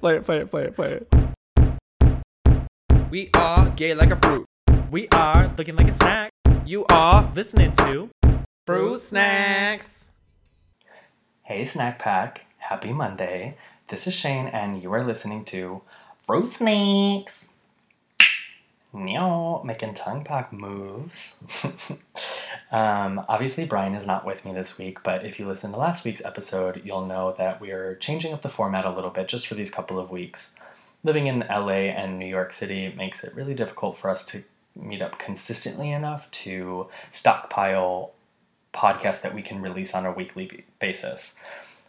play it, play it, play it, play it. We are gay like a fruit. We are looking like a snack. You are Listening to fruit snacks. Hey, Snack Pack. Happy Monday. This is Shane, and you are listening to Fruit Snacks. Meow, making tongue pack moves. um, obviously, Brian is not with me this week, but if you listen to last week's episode, you'll know that we are changing up the format a little bit just for these couple of weeks. Living in LA and New York City makes it really difficult for us to meet up consistently enough to stockpile podcasts that we can release on a weekly basis.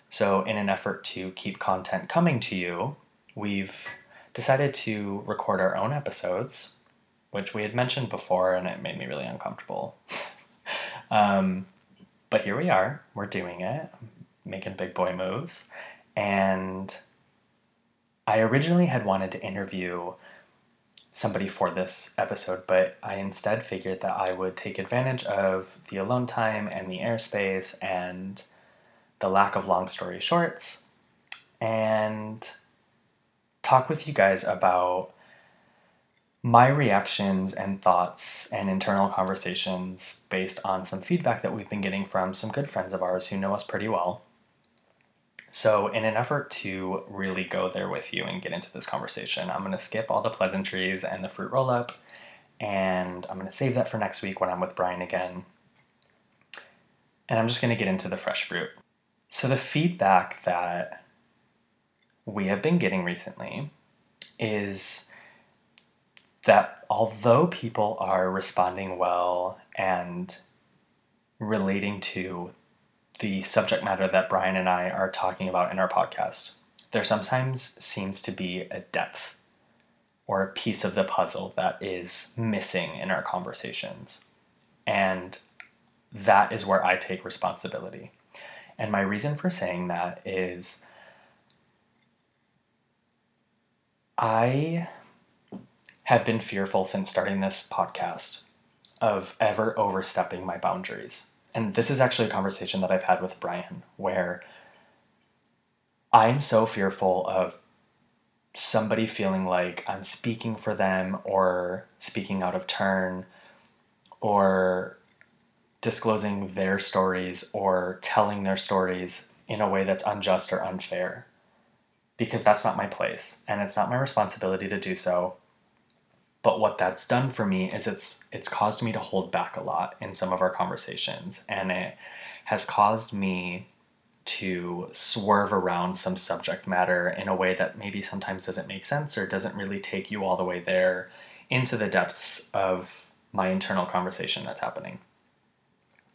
So, in an effort to keep content coming to you, we've decided to record our own episodes, which we had mentioned before, and it made me really uncomfortable. um, but here we are, we're doing it, making big boy moves. And I originally had wanted to interview somebody for this episode, but I instead figured that I would take advantage of the alone time and the airspace and the lack of long story shorts and talk with you guys about my reactions and thoughts and internal conversations based on some feedback that we've been getting from some good friends of ours who know us pretty well. So, in an effort to really go there with you and get into this conversation, I'm going to skip all the pleasantries and the fruit roll up, and I'm going to save that for next week when I'm with Brian again. And I'm just going to get into the fresh fruit. So, the feedback that we have been getting recently is that although people are responding well and relating to the subject matter that Brian and I are talking about in our podcast, there sometimes seems to be a depth or a piece of the puzzle that is missing in our conversations. And that is where I take responsibility. And my reason for saying that is I have been fearful since starting this podcast of ever overstepping my boundaries. And this is actually a conversation that I've had with Brian where I'm so fearful of somebody feeling like I'm speaking for them or speaking out of turn or disclosing their stories or telling their stories in a way that's unjust or unfair because that's not my place and it's not my responsibility to do so but what that's done for me is it's it's caused me to hold back a lot in some of our conversations and it has caused me to swerve around some subject matter in a way that maybe sometimes doesn't make sense or doesn't really take you all the way there into the depths of my internal conversation that's happening.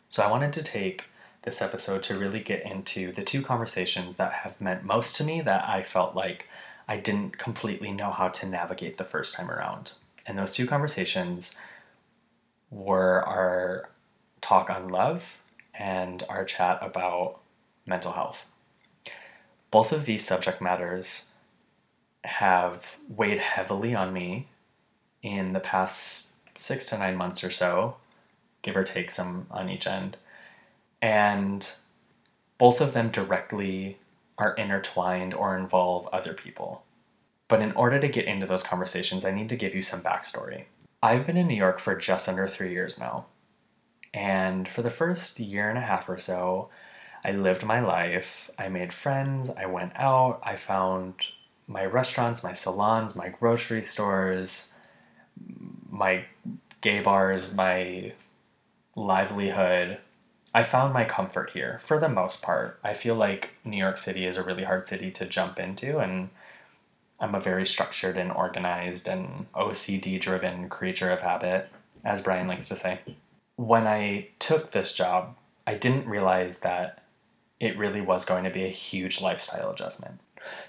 So I wanted to take this episode to really get into the two conversations that have meant most to me that I felt like I didn't completely know how to navigate the first time around. And those two conversations were our talk on love and our chat about mental health. Both of these subject matters have weighed heavily on me in the past six to nine months or so, give or take some on each end. And both of them directly are intertwined or involve other people. But in order to get into those conversations, I need to give you some backstory. I've been in New York for just under three years now. And for the first year and a half or so, I lived my life. I made friends. I went out. I found my restaurants, my salons, my grocery stores, my gay bars, my livelihood. I found my comfort here for the most part. I feel like New York City is a really hard city to jump into, and I'm a very structured and organized and OCD driven creature of habit, as Brian likes to say. When I took this job, I didn't realize that it really was going to be a huge lifestyle adjustment.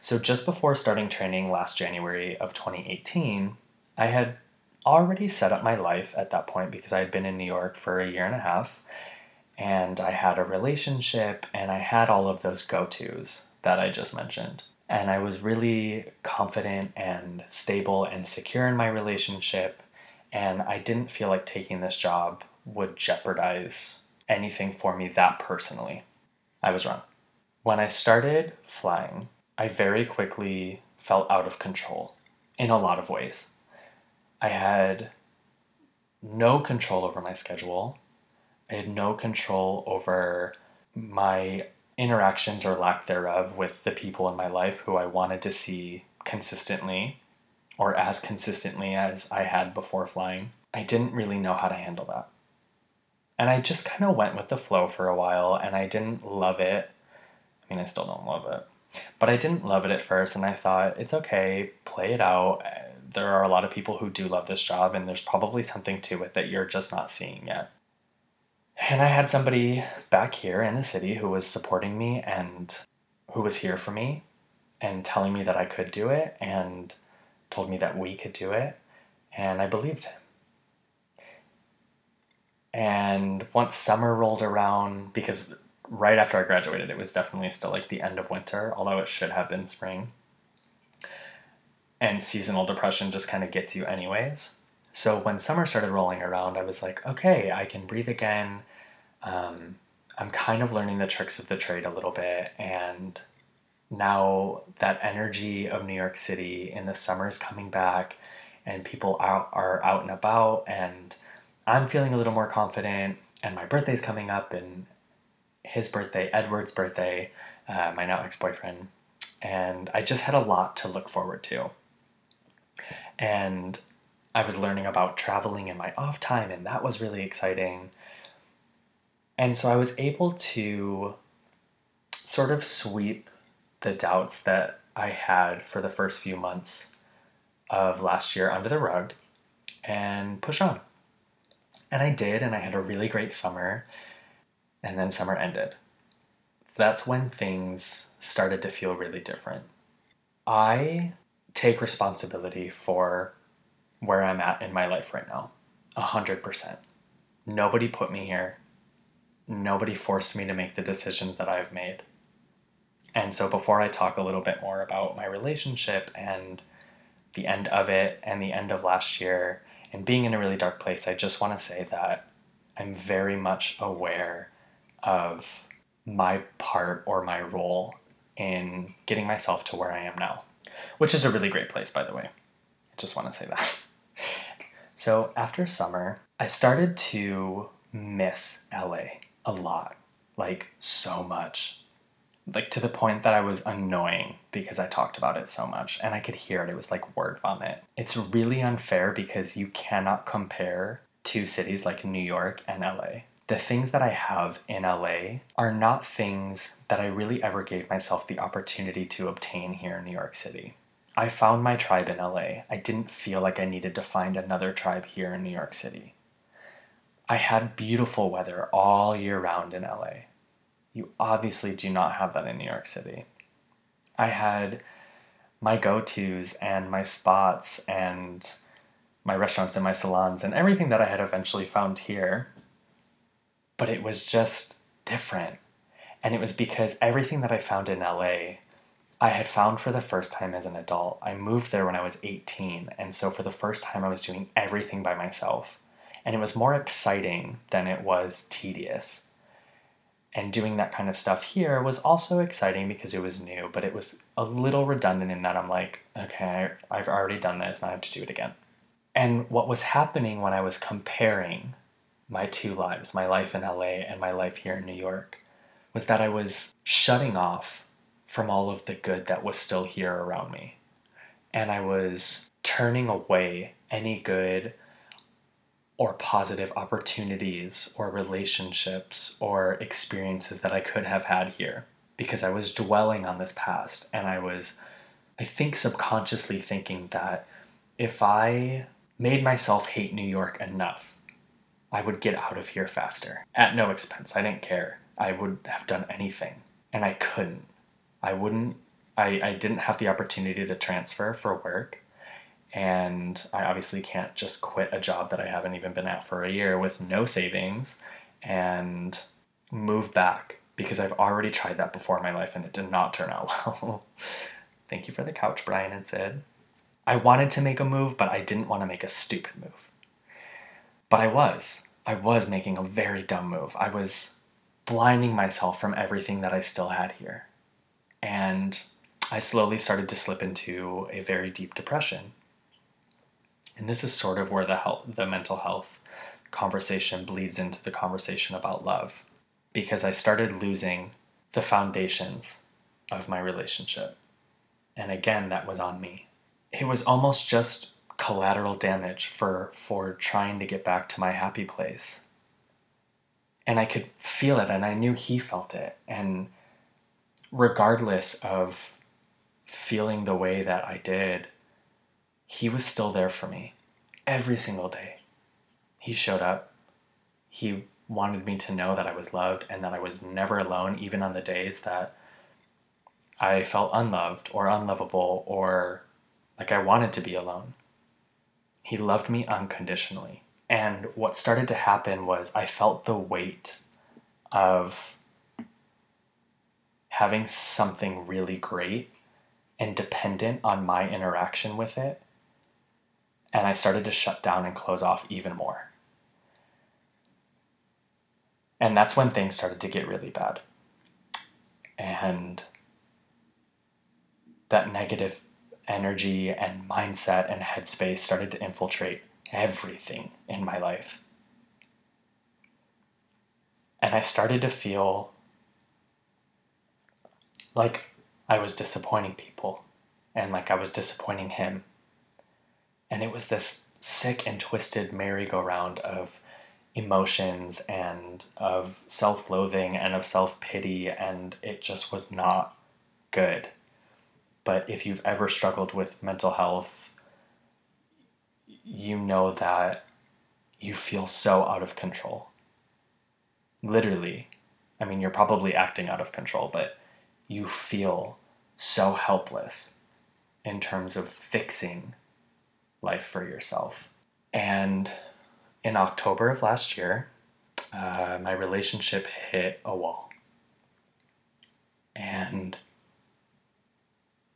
So, just before starting training last January of 2018, I had already set up my life at that point because I had been in New York for a year and a half and I had a relationship and I had all of those go tos that I just mentioned. And I was really confident and stable and secure in my relationship. And I didn't feel like taking this job would jeopardize anything for me that personally. I was wrong. When I started flying, I very quickly felt out of control in a lot of ways. I had no control over my schedule. I had no control over my interactions or lack thereof with the people in my life who I wanted to see consistently or as consistently as I had before flying. I didn't really know how to handle that. And I just kind of went with the flow for a while and I didn't love it. I mean, I still don't love it. But I didn't love it at first and I thought, it's okay, play it out. There are a lot of people who do love this job and there's probably something to it that you're just not seeing yet. And I had somebody back here in the city who was supporting me and who was here for me and telling me that I could do it and told me that we could do it. And I believed him. And once summer rolled around, because right after I graduated, it was definitely still like the end of winter, although it should have been spring. And seasonal depression just kind of gets you, anyways. So when summer started rolling around, I was like, okay, I can breathe again. Um, I'm kind of learning the tricks of the trade a little bit. And now that energy of New York City in the summer is coming back, and people are, are out and about, and I'm feeling a little more confident. And my birthday's coming up, and his birthday, Edward's birthday, uh, my now ex boyfriend. And I just had a lot to look forward to. And I was learning about traveling in my off time, and that was really exciting. And so I was able to sort of sweep the doubts that I had for the first few months of last year under the rug and push on. And I did, and I had a really great summer. And then summer ended. That's when things started to feel really different. I take responsibility for where I'm at in my life right now. A hundred percent. Nobody put me here. Nobody forced me to make the decisions that I've made. And so, before I talk a little bit more about my relationship and the end of it and the end of last year and being in a really dark place, I just want to say that I'm very much aware of my part or my role in getting myself to where I am now, which is a really great place, by the way. I just want to say that. So after summer, I started to miss LA a lot, like so much. Like to the point that I was annoying because I talked about it so much and I could hear it. It was like word vomit. It's really unfair because you cannot compare two cities like New York and LA. The things that I have in LA are not things that I really ever gave myself the opportunity to obtain here in New York City. I found my tribe in LA. I didn't feel like I needed to find another tribe here in New York City. I had beautiful weather all year round in LA. You obviously do not have that in New York City. I had my go tos and my spots and my restaurants and my salons and everything that I had eventually found here. But it was just different. And it was because everything that I found in LA I had found for the first time as an adult. I moved there when I was 18, and so for the first time, I was doing everything by myself. And it was more exciting than it was tedious. And doing that kind of stuff here was also exciting because it was new, but it was a little redundant in that I'm like, okay, I've already done this and I have to do it again. And what was happening when I was comparing my two lives, my life in LA and my life here in New York, was that I was shutting off from all of the good that was still here around me. And I was turning away any good or positive opportunities or relationships or experiences that I could have had here because I was dwelling on this past and I was, I think, subconsciously thinking that if I made myself hate New York enough, I would get out of here faster at no expense. I didn't care. I would have done anything and I couldn't I wouldn't, I, I didn't have the opportunity to transfer for work. And I obviously can't just quit a job that I haven't even been at for a year with no savings and move back because I've already tried that before in my life and it did not turn out well. Thank you for the couch, Brian and Sid. I wanted to make a move, but I didn't want to make a stupid move. But I was. I was making a very dumb move. I was blinding myself from everything that I still had here. And I slowly started to slip into a very deep depression. And this is sort of where the health, the mental health conversation bleeds into the conversation about love because I started losing the foundations of my relationship. And again, that was on me. It was almost just collateral damage for for trying to get back to my happy place. And I could feel it and I knew he felt it and regardless of feeling the way that I did, he was still there for me every single day. He showed up. He wanted me to know that I was loved and that I was never alone, even on the days that I felt unloved or unlovable or like I wanted to be alone. He loved me unconditionally. And what started to happen was I felt the weight of having something really great and dependent on my interaction with it. And I started to shut down and close off even more. And that's when things started to get really bad. And that negative energy and mindset and headspace started to infiltrate everything in my life. And I started to feel like I was disappointing people and like I was disappointing him. And it was this sick and twisted merry-go-round of emotions and of self loathing and of self pity, and it just was not good. But if you've ever struggled with mental health, you know that you feel so out of control. Literally. I mean, you're probably acting out of control, but you feel so helpless in terms of fixing life for yourself. And in October of last year, uh, my relationship hit a wall. And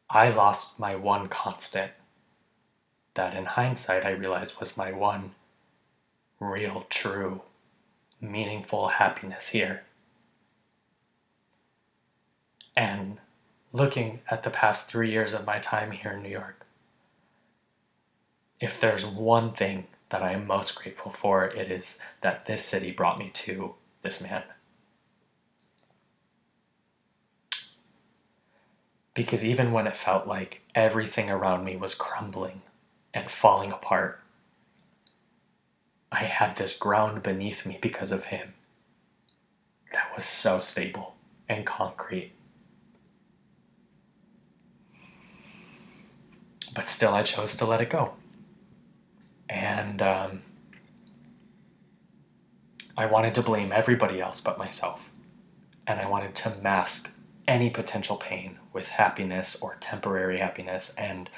I lost my one constant that in hindsight I realized was my one real, true, meaningful happiness here. And looking at the past three years of my time here in New York, if there's one thing that I am most grateful for, it is that this city brought me to this man. Because even when it felt like everything around me was crumbling and falling apart, I had this ground beneath me because of him that was so stable and concrete. But still, I chose to let it go and um, I wanted to blame everybody else but myself. And I wanted to mask any potential pain with happiness or temporary happiness. And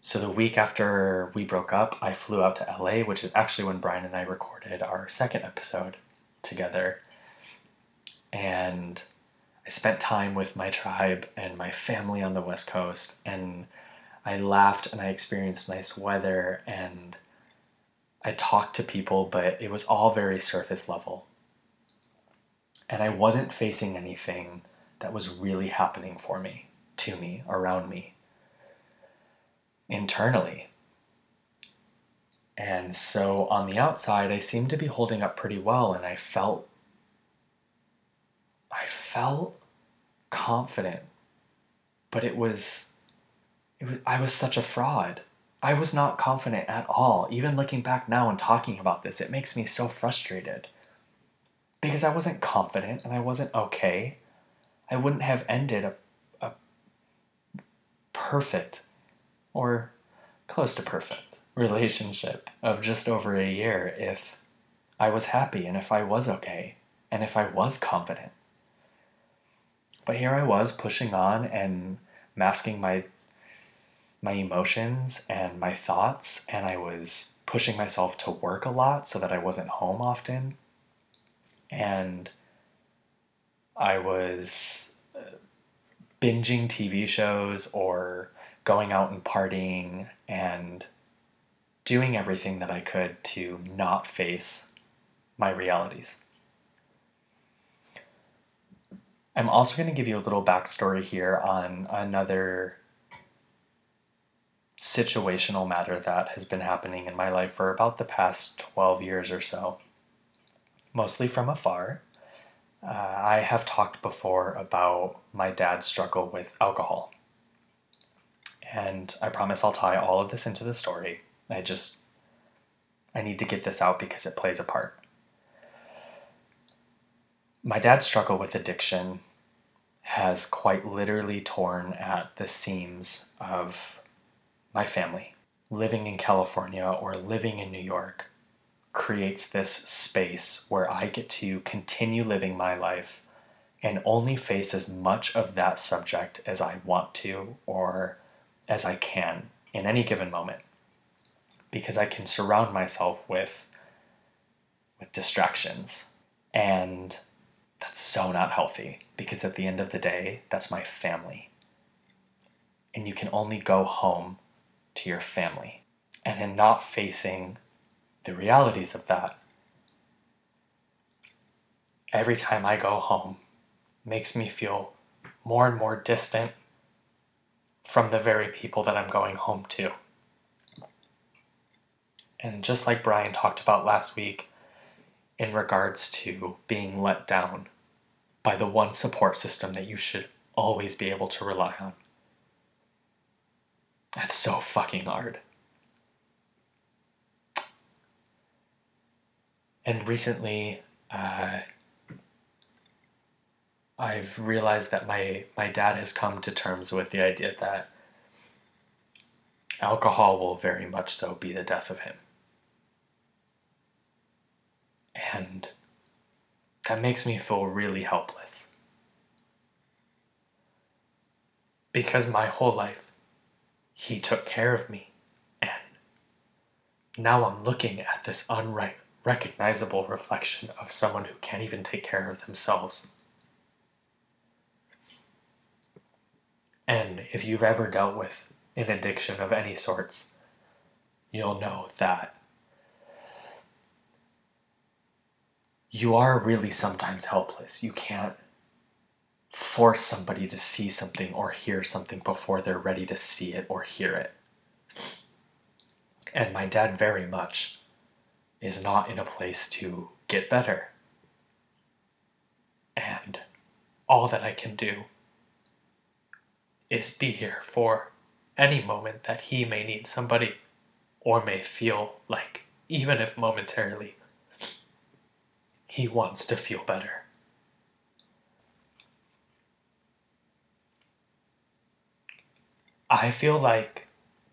so the week after we broke up, I flew out to LA, which is actually when Brian and I recorded our second episode together. And I spent time with my tribe and my family on the West Coast. And I laughed and I experienced nice weather and I talked to people, but it was all very surface level. And I wasn't facing anything that was really happening for me, to me, around me, internally. And so on the outside, I seemed to be holding up pretty well, and I felt. I felt confident, but it was was, I was such a fraud. I was not confident at all. Even looking back now and talking about this, it makes me so frustrated. Because I wasn't confident and I wasn't okay. I wouldn't have ended a, a perfect or close to perfect relationship of just over a year if I was happy and if I was okay and if I was confident. But here I was pushing on and masking my my emotions and my thoughts, and I was pushing myself to work a lot so that I wasn't home often. And I was uh, binging TV shows or going out and partying and doing everything that I could to not face my realities. I'm also going to give you a little backstory here on another situational matter that has been happening in my life for about the past 12 years or so, mostly from afar. Uh, I have talked before about my dad's struggle with alcohol. And I promise I'll tie all of this into the story. I just, I need to get this out because it plays a part. My dad's struggle with addiction has quite literally torn at the seams of my family. Living in California or living in New York creates this space where I get to continue living my life and only face as much of that subject as I want to or as I can in any given moment because I can surround myself with with distractions and that's so not healthy because at the end of the day that's my family and you can only go home to your family and in not facing the realities of that every time I go home makes me feel more and more distant from the very people that I'm going home to. And just like Brian talked about last week, in regards to being let down by the one support system that you should always be able to rely on. That's so fucking hard. And recently, uh, I've realized that my, my dad has come to terms with the idea that alcohol will very much so be the death of him. And that makes me feel really helpless. Because my whole life, he took care of me. And now I'm looking at this unrecognizable reflection of someone who can't even take care of themselves. And if you've ever dealt with an addiction of any sorts, you'll know that you are really sometimes helpless. You can't force somebody to see something or hear something before they're ready to see it or hear it. And my dad very much is not in a place to get better. And all that I can do is be here for any moment that he may need somebody or may feel like, even if momentarily, he wants to feel better. I feel like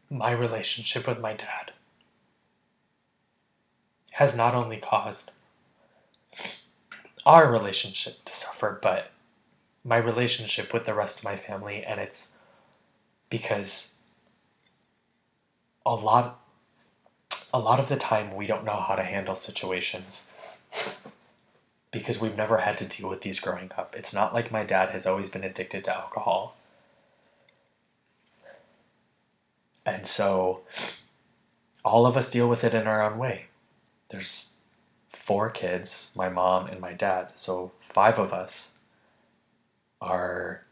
my relationship with my dad has not only caused our relationship to suffer, but my relationship with the rest of my family. And it's because a lot a lot of the time we don't know how to handle situations because we've never had to deal with these growing up. It's not like my dad has always been addicted to alcohol. And so all of us deal with it in our own way. There's four kids, my mom and my dad. So five of us are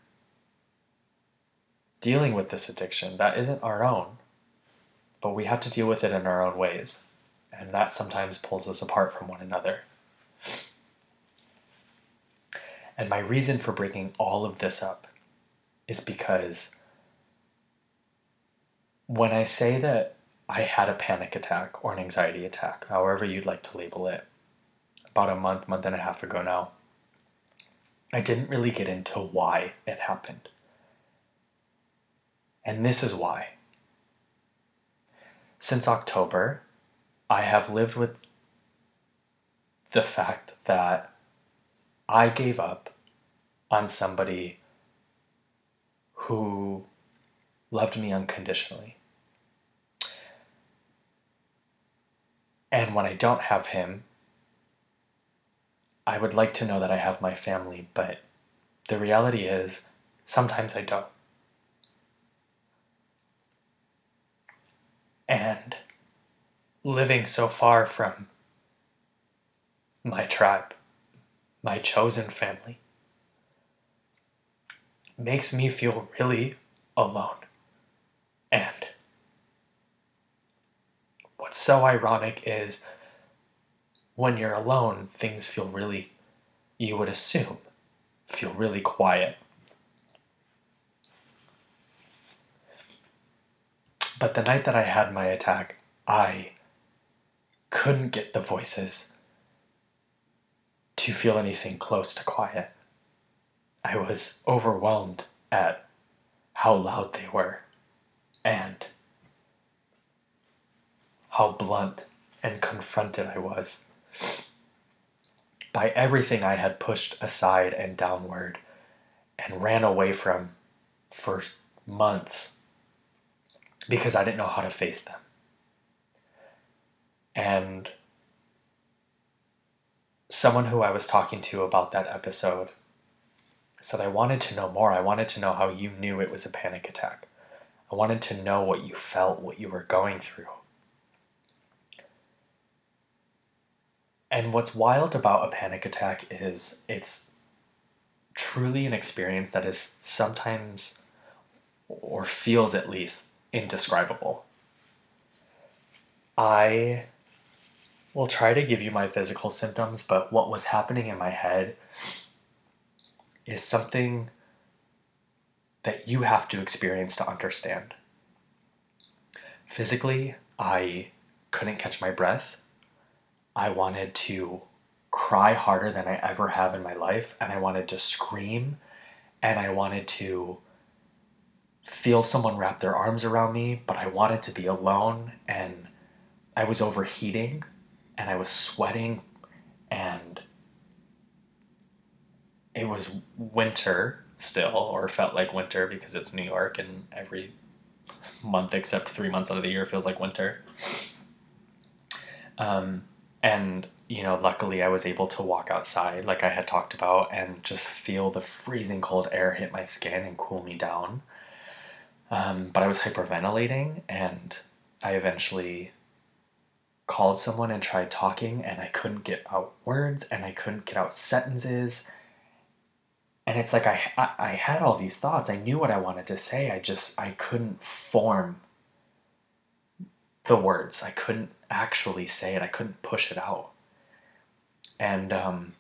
dealing with this addiction that isn't our own, but we have to deal with it in our own ways. And that sometimes pulls us apart from one another. And my reason for bringing all of this up is because when I say that I had a panic attack or an anxiety attack, however you'd like to label it, about a month, month and a half ago now, I didn't really get into why it happened. And this is why. Since October, I have lived with the fact that I gave up on somebody who loved me unconditionally. And when I don't have him, I would like to know that I have my family, but the reality is sometimes I don't. And living so far from my tribe, my chosen family, makes me feel really alone. And what's so ironic is when you're alone, things feel really, you would assume, feel really quiet. But the night that I had my attack, I couldn't get the voices to feel anything close to quiet. I was overwhelmed at how loud they were and how blunt and confronted I was by everything I had pushed aside and downward and ran away from for months because I didn't know how to face them. And someone who I was talking to about that episode said, I wanted to know more. I wanted to know how you knew it was a panic attack. I wanted to know what you felt, what you were going through. And what's wild about a panic attack is it's truly an experience that is sometimes, or feels at least, indescribable. I will try to give you my physical symptoms, but what was happening in my head is something that you have to experience to understand. Physically, I couldn't catch my breath. I wanted to cry harder than I ever have in my life, and I wanted to scream, and I wanted to feel someone wrap their arms around me, but I wanted to be alone, and I was overheating, and I was sweating, and it was winter still, or felt like winter because it's New York, and every month except three months out of the year feels like winter. Um, and you know, luckily I was able to walk outside, like I had talked about, and just feel the freezing cold air hit my skin and cool me down. Um, but I was hyperventilating, and I eventually called someone and tried talking, and I couldn't get out words, and I couldn't get out sentences. And it's like I, I, I had all these thoughts. I knew what I wanted to say. I just I couldn't form the words. I couldn't actually say it. I couldn't push it out. And um,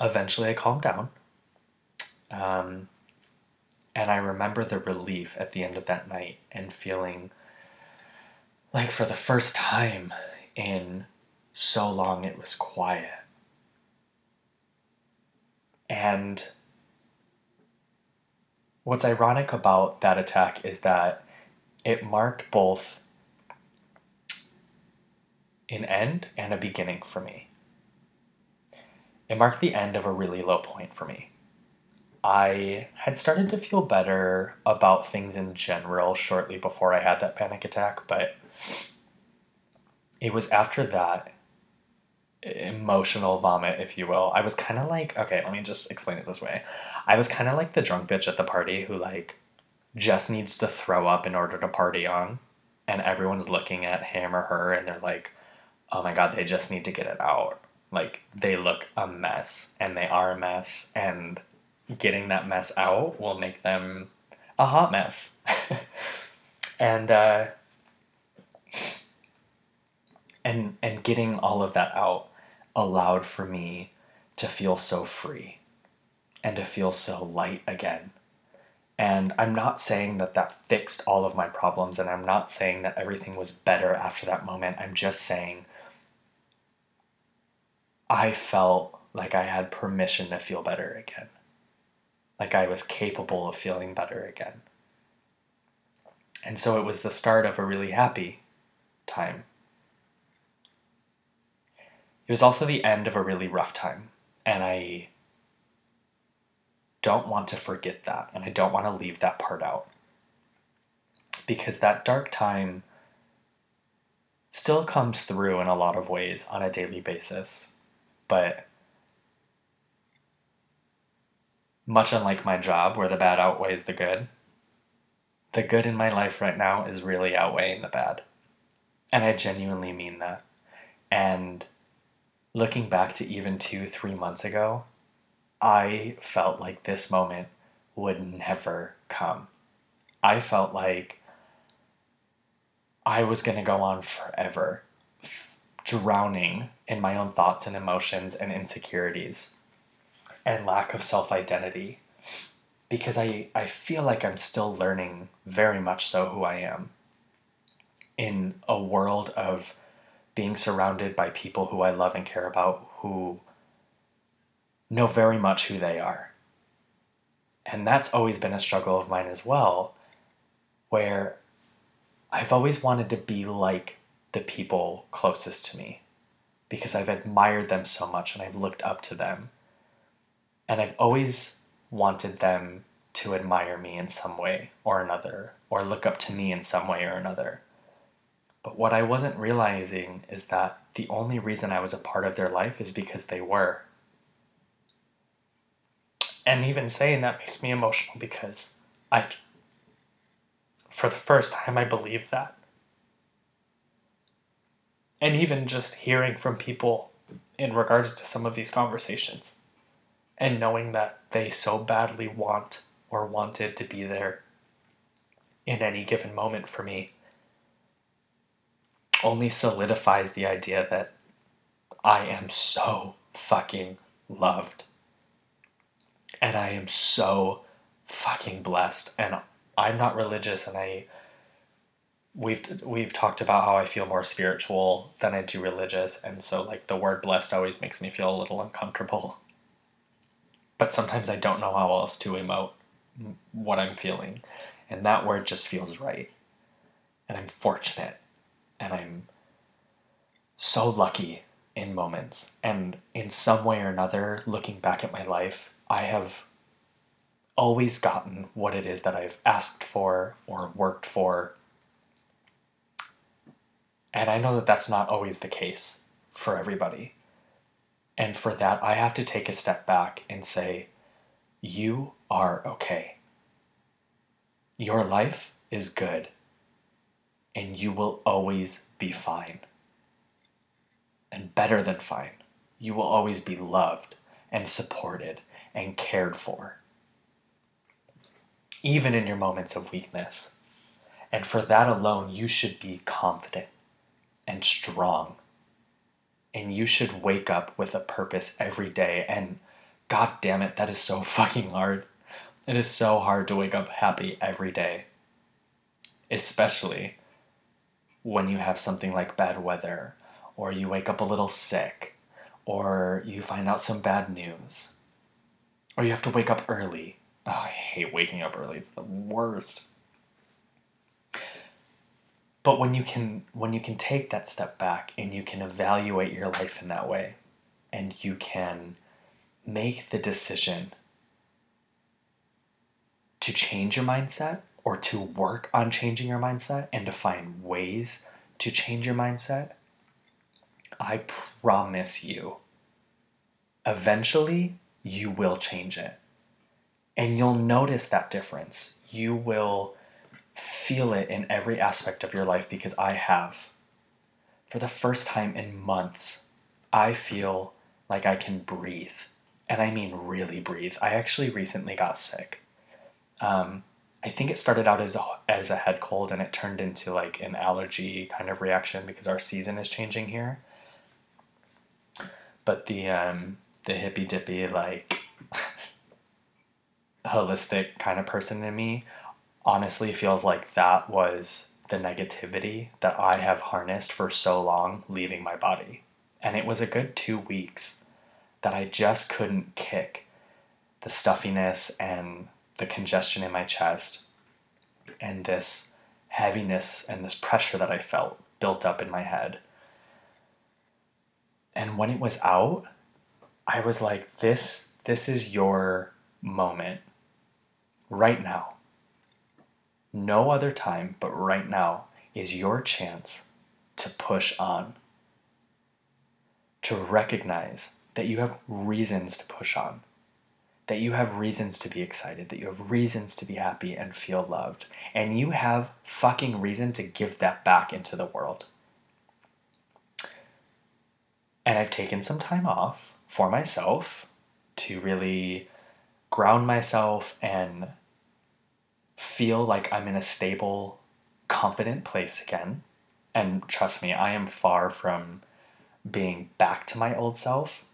eventually I calmed down. Um, and I remember the relief at the end of that night and feeling like for the first time in so long it was quiet. And what's ironic about that attack is that it marked both an end and a beginning for me. It marked the end of a really low point for me. I had started to feel better about things in general shortly before I had that panic attack, but it was after that emotional vomit, if you will. I was kind of like, okay, let me just explain it this way. I was kind of like the drunk bitch at the party who, like, just needs to throw up in order to party on, and everyone's looking at him or her and they're like, oh my god, they just need to get it out. Like, they look a mess, and they are a mess, and getting that mess out will make them a hot mess. and, uh, and and getting all of that out allowed for me to feel so free and to feel so light again. And I'm not saying that that fixed all of my problems, and I'm not saying that everything was better after that moment. I'm just saying I felt like I had permission to feel better again. Like I was capable of feeling better again. And so it was the start of a really happy time. It was also the end of a really rough time. And I don't want to forget that. And I don't want to leave that part out. Because that dark time still comes through in a lot of ways on a daily basis. But much unlike my job, where the bad outweighs the good, the good in my life right now is really outweighing the bad. And I genuinely mean that. And looking back to even two, three months ago, I felt like this moment would never come. I felt like I was going to go on forever, f- drowning in my own thoughts and emotions and insecurities and lack of self identity because I, I feel like I'm still learning very much so who I am in a world of being surrounded by people who I love and care about who know very much who they are. And that's always been a struggle of mine as well, where I've always wanted to be like the people closest to me because I've admired them so much and I've looked up to them. And I've always wanted them to admire me in some way or another, or look up to me in some way or another. But what I wasn't realizing is that the only reason I was a part of their life is because they were. And even saying that makes me emotional because I, for the first time, I believed that. And even just hearing from people in regards to some of these conversations and knowing that they so badly want or wanted to be there in any given moment for me only solidifies the idea that I am so fucking loved. And I am so fucking blessed. And I'm not religious and I we've we've talked about how I feel more spiritual than I do religious and so like the word blessed always makes me feel a little uncomfortable. But sometimes I don't know how else to emote what I'm feeling. And that word just feels right. And I'm fortunate. And I'm so lucky in moments. And in some way or another, looking back at my life, I have always gotten what it is that I've asked for or worked for. And I know that that's not always the case for everybody. And for that, I have to take a step back and say, You are okay. Your life is good. And you will always be fine. And better than fine. You will always be loved and supported and cared for. Even in your moments of weakness. And for that alone, you should be confident and strong and you should wake up with a purpose every day. And god damn it, that is so fucking hard. It is so hard to wake up happy every day, especially when you have something like bad weather, or you wake up a little sick, or you find out some bad news, or you have to wake up early. Oh, I hate waking up early, it's the worst but when you can when you can take that step back and you can evaluate your life in that way and you can make the decision to change your mindset or to work on changing your mindset and to find ways to change your mindset i promise you eventually you will change it. And you'll notice that difference. You will feel it in every aspect of your life because I have. For the first time in months, I feel like I can breathe. And I mean really breathe. I actually recently got sick. Um, I think it started out as a, as a head cold and it turned into like an allergy kind of reaction because our season is changing here. But the um, the hippy dippy like holistic kind of person in me honestly feels like that was the negativity that I have harnessed for so long leaving my body. And it was a good two weeks that I just couldn't kick the stuffiness and the congestion in my chest and this heaviness and this pressure that I felt built up in my head. And when it was out, I was like, this, this is your moment right now no other time but right now is your chance to push on. To recognize that you have reasons to push on. That you have reasons to be excited, that you have reasons to be happy and feel loved. And you have fucking reason to give that back into the world. And I've taken some time off for myself to really ground myself and feel like I'm in a stable, confident place again. And trust me, I am far from being back to my old self.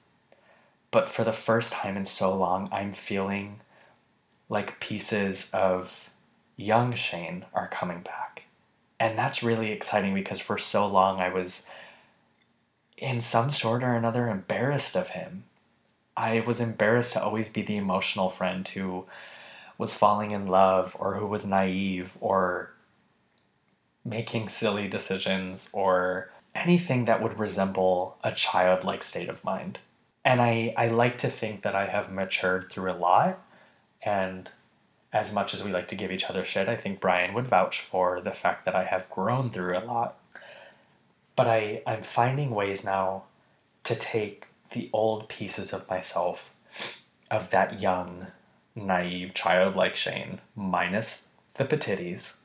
But for the first time in so long, I'm feeling like pieces of young Shane are coming back. And that's really exciting because for so long I was in some sort or another embarrassed of him. I was embarrassed to always be the emotional friend who was falling in love or who was naive or making silly decisions or anything that would resemble a childlike state of mind. And I, I like to think that I have matured through a lot. And as much as we like to give each other shit, I think Brian would vouch for the fact that I have grown through a lot. But I, I'm finding ways now to take the old pieces of myself, of that young, naive, childlike Shane, minus the patitties.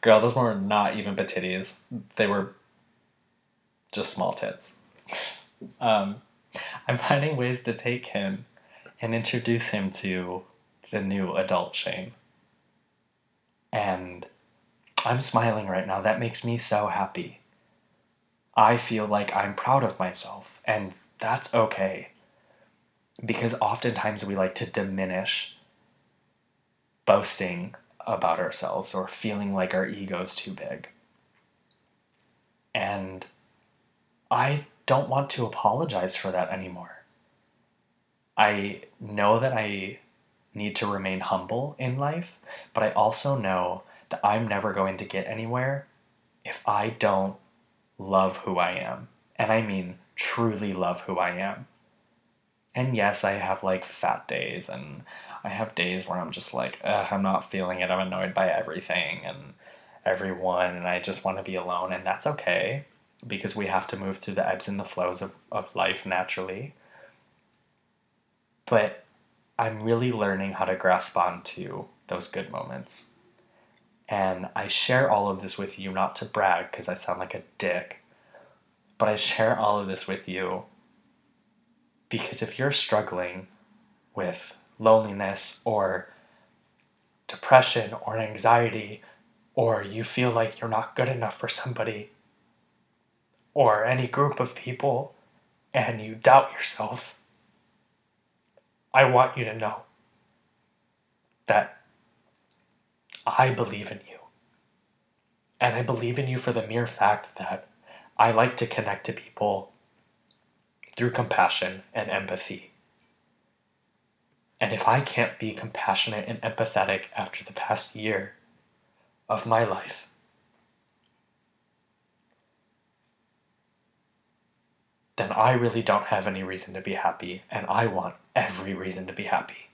Girl, those were not even patitties. They were just small tits. Um, I'm finding ways to take him and introduce him to the new adult Shane. And I'm smiling right now. That makes me so happy. I feel like I'm proud of myself, and that's okay. Because oftentimes we like to diminish boasting about ourselves or feeling like our ego's too big. And I don't want to apologize for that anymore. I know that I need to remain humble in life, but I also know that I'm never going to get anywhere if I don't love who I am. And I mean truly love who I am. And yes, I have like fat days and I have days where I'm just like, I'm not feeling it. I'm annoyed by everything and everyone and I just want to be alone. And that's okay because we have to move through the ebbs and the flows of, of life naturally. But I'm really learning how to grasp onto those good moments. And I share all of this with you not to brag because I sound like a dick, but I share all of this with you because if you're struggling with loneliness or depression or anxiety, or you feel like you're not good enough for somebody or any group of people, and you doubt yourself, I want you to know that I believe in you. And I believe in you for the mere fact that I like to connect to people through compassion and empathy. And if I can't be compassionate and empathetic after the past year of my life, then I really don't have any reason to be happy, and I want every reason to be happy.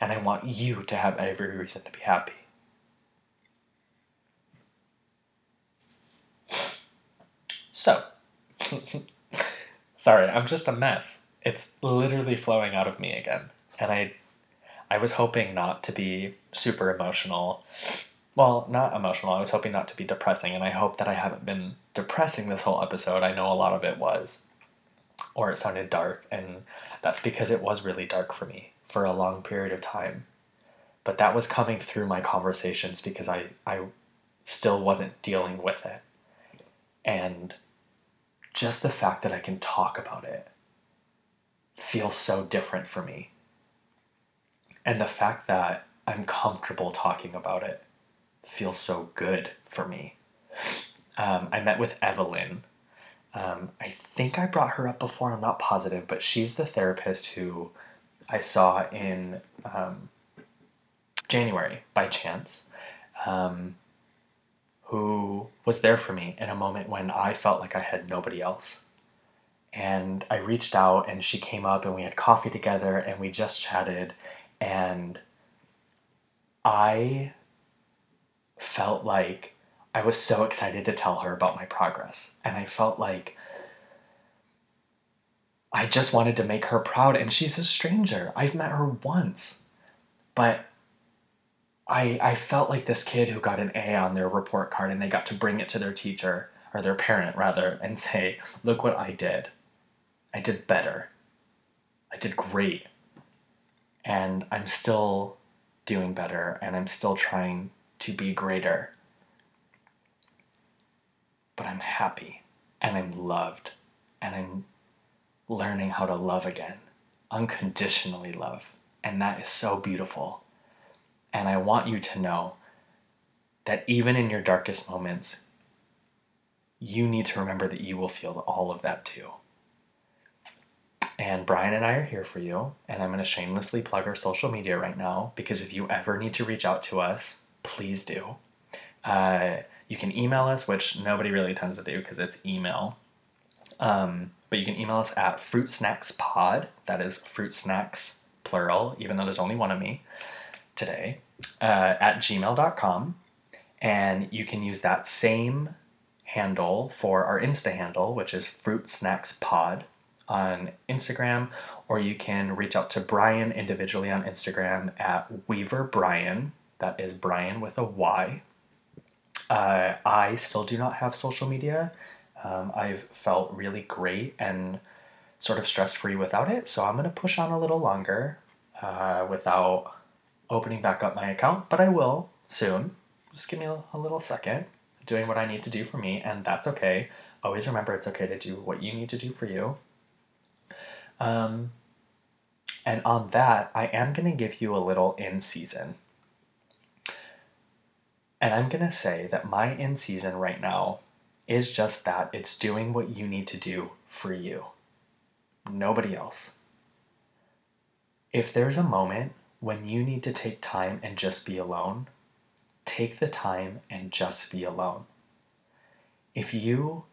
And I want you to have every reason to be happy. So, sorry, I'm just a mess. It's literally flowing out of me again. And I I was hoping not to be super emotional. Well, not emotional. I was hoping not to be depressing, and I hope that I haven't been depressing this whole episode. I know a lot of it was or it sounded dark, and that's because it was really dark for me for a long period of time. But that was coming through my conversations because I, I still wasn't dealing with it. And just the fact that I can talk about it feels so different for me. And the fact that I'm comfortable talking about it feels so good for me. Um, I met with Evelyn um, I think I brought her up before, I'm not positive, but she's the therapist who I saw in um, January by chance, um, who was there for me in a moment when I felt like I had nobody else. And I reached out, and she came up, and we had coffee together, and we just chatted. And I felt like I was so excited to tell her about my progress. And I felt like I just wanted to make her proud. And she's a stranger. I've met her once. But I, I felt like this kid who got an A on their report card and they got to bring it to their teacher, or their parent rather, and say, Look what I did. I did better. I did great. and I'm still doing better and I'm still trying to be greater. But I'm happy and I'm loved and I'm learning how to love again, unconditionally love. And that is so beautiful. And I want you to know that even in your darkest moments, you need to remember that you will feel all of that too. And Brian and I are here for you. And I'm going to shamelessly plug our social media right now because if you ever need to reach out to us, please do. Uh, you can email us, which nobody really tends to do because it's email. Um, but you can email us at fruitsnackspod. That is fruit snacks, plural, even though there's only one of me today, uh, at gmail.com. And you can use that same handle for our Insta handle, which is fruit snacks pod on Instagram, or you can reach out to Brian individually on Instagram at Weaver Brian. That is Brian with a Y. Uh, I still do not have social media. Um, I've felt really great and sort of stress free without it, so I'm to push on a little longer uh, without opening back up my account, but I will soon. Just give me a, little second doing what I need to do for me, and that's okay. Always remember it's okay to do what you need to do for you. Um, and on that, I am going to give you a little in season. And I'm going to say that my in season right now is just that it's doing what you need to do for you, nobody else. If there's a moment when you need to take time and just be alone, take the time and just be alone. If you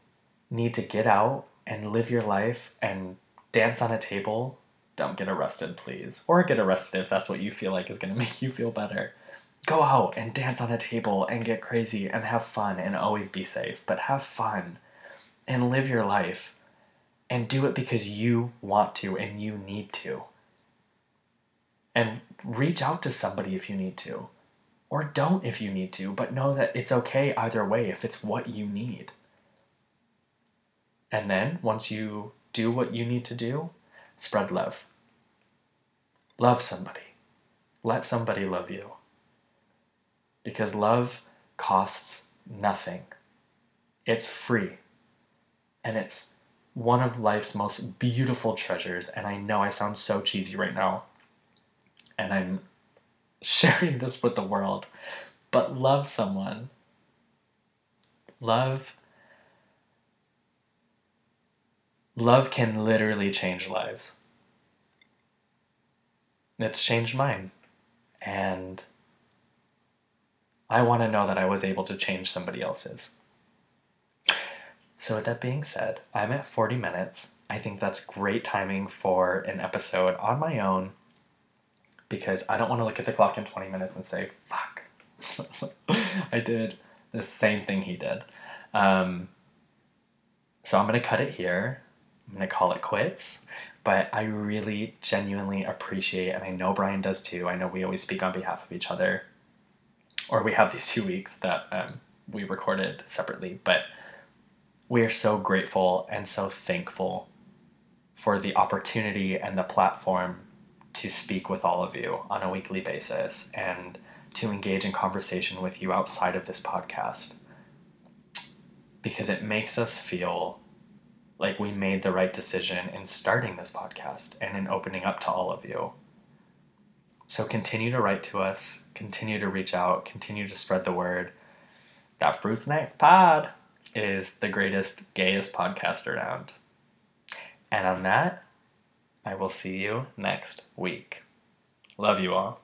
need to get out and live your life and dance on a table, don't get arrested, please. Or get arrested if that's what you feel like is going to make you feel better. Go out and dance on a table and get crazy and have fun and always be safe, but have fun and live your life and do it because you want to and you need to. And reach out to somebody if you need to, or don't if you need to, but know that it's okay either way if it's what you need. And then once you do what you need to do, spread love. Love somebody. Let somebody love you. Because love costs nothing, it's free. And it's one of life's most beautiful treasures. And I know I sound so cheesy right now. And I'm sharing this with the world. But love someone. Love Love can literally change lives. It's changed mine. And I want to know that I was able to change somebody else's. So, with that being said, I'm at 40 minutes. I think that's great timing for an episode on my own because I don't want to look at the clock in 20 minutes and say, fuck, I did the same thing he did. Um, so, I'm going to cut it here. I'm going to call it quits. But I really genuinely appreciate, and I know Brian does too. I know we always speak on behalf of each other, or we have these two weeks that um, we recorded separately. But we are so grateful and so thankful for the opportunity and the platform to speak with all of you on a weekly basis and to engage in conversation with you outside of this podcast because it makes us feel like we made the right decision in starting this podcast and in opening up to all of you. So continue to write to us, continue to reach out, continue to spread the word. That Fruit Snacks Pod is the greatest, gayest podcast around. And on that, I will see you next week. Love you all.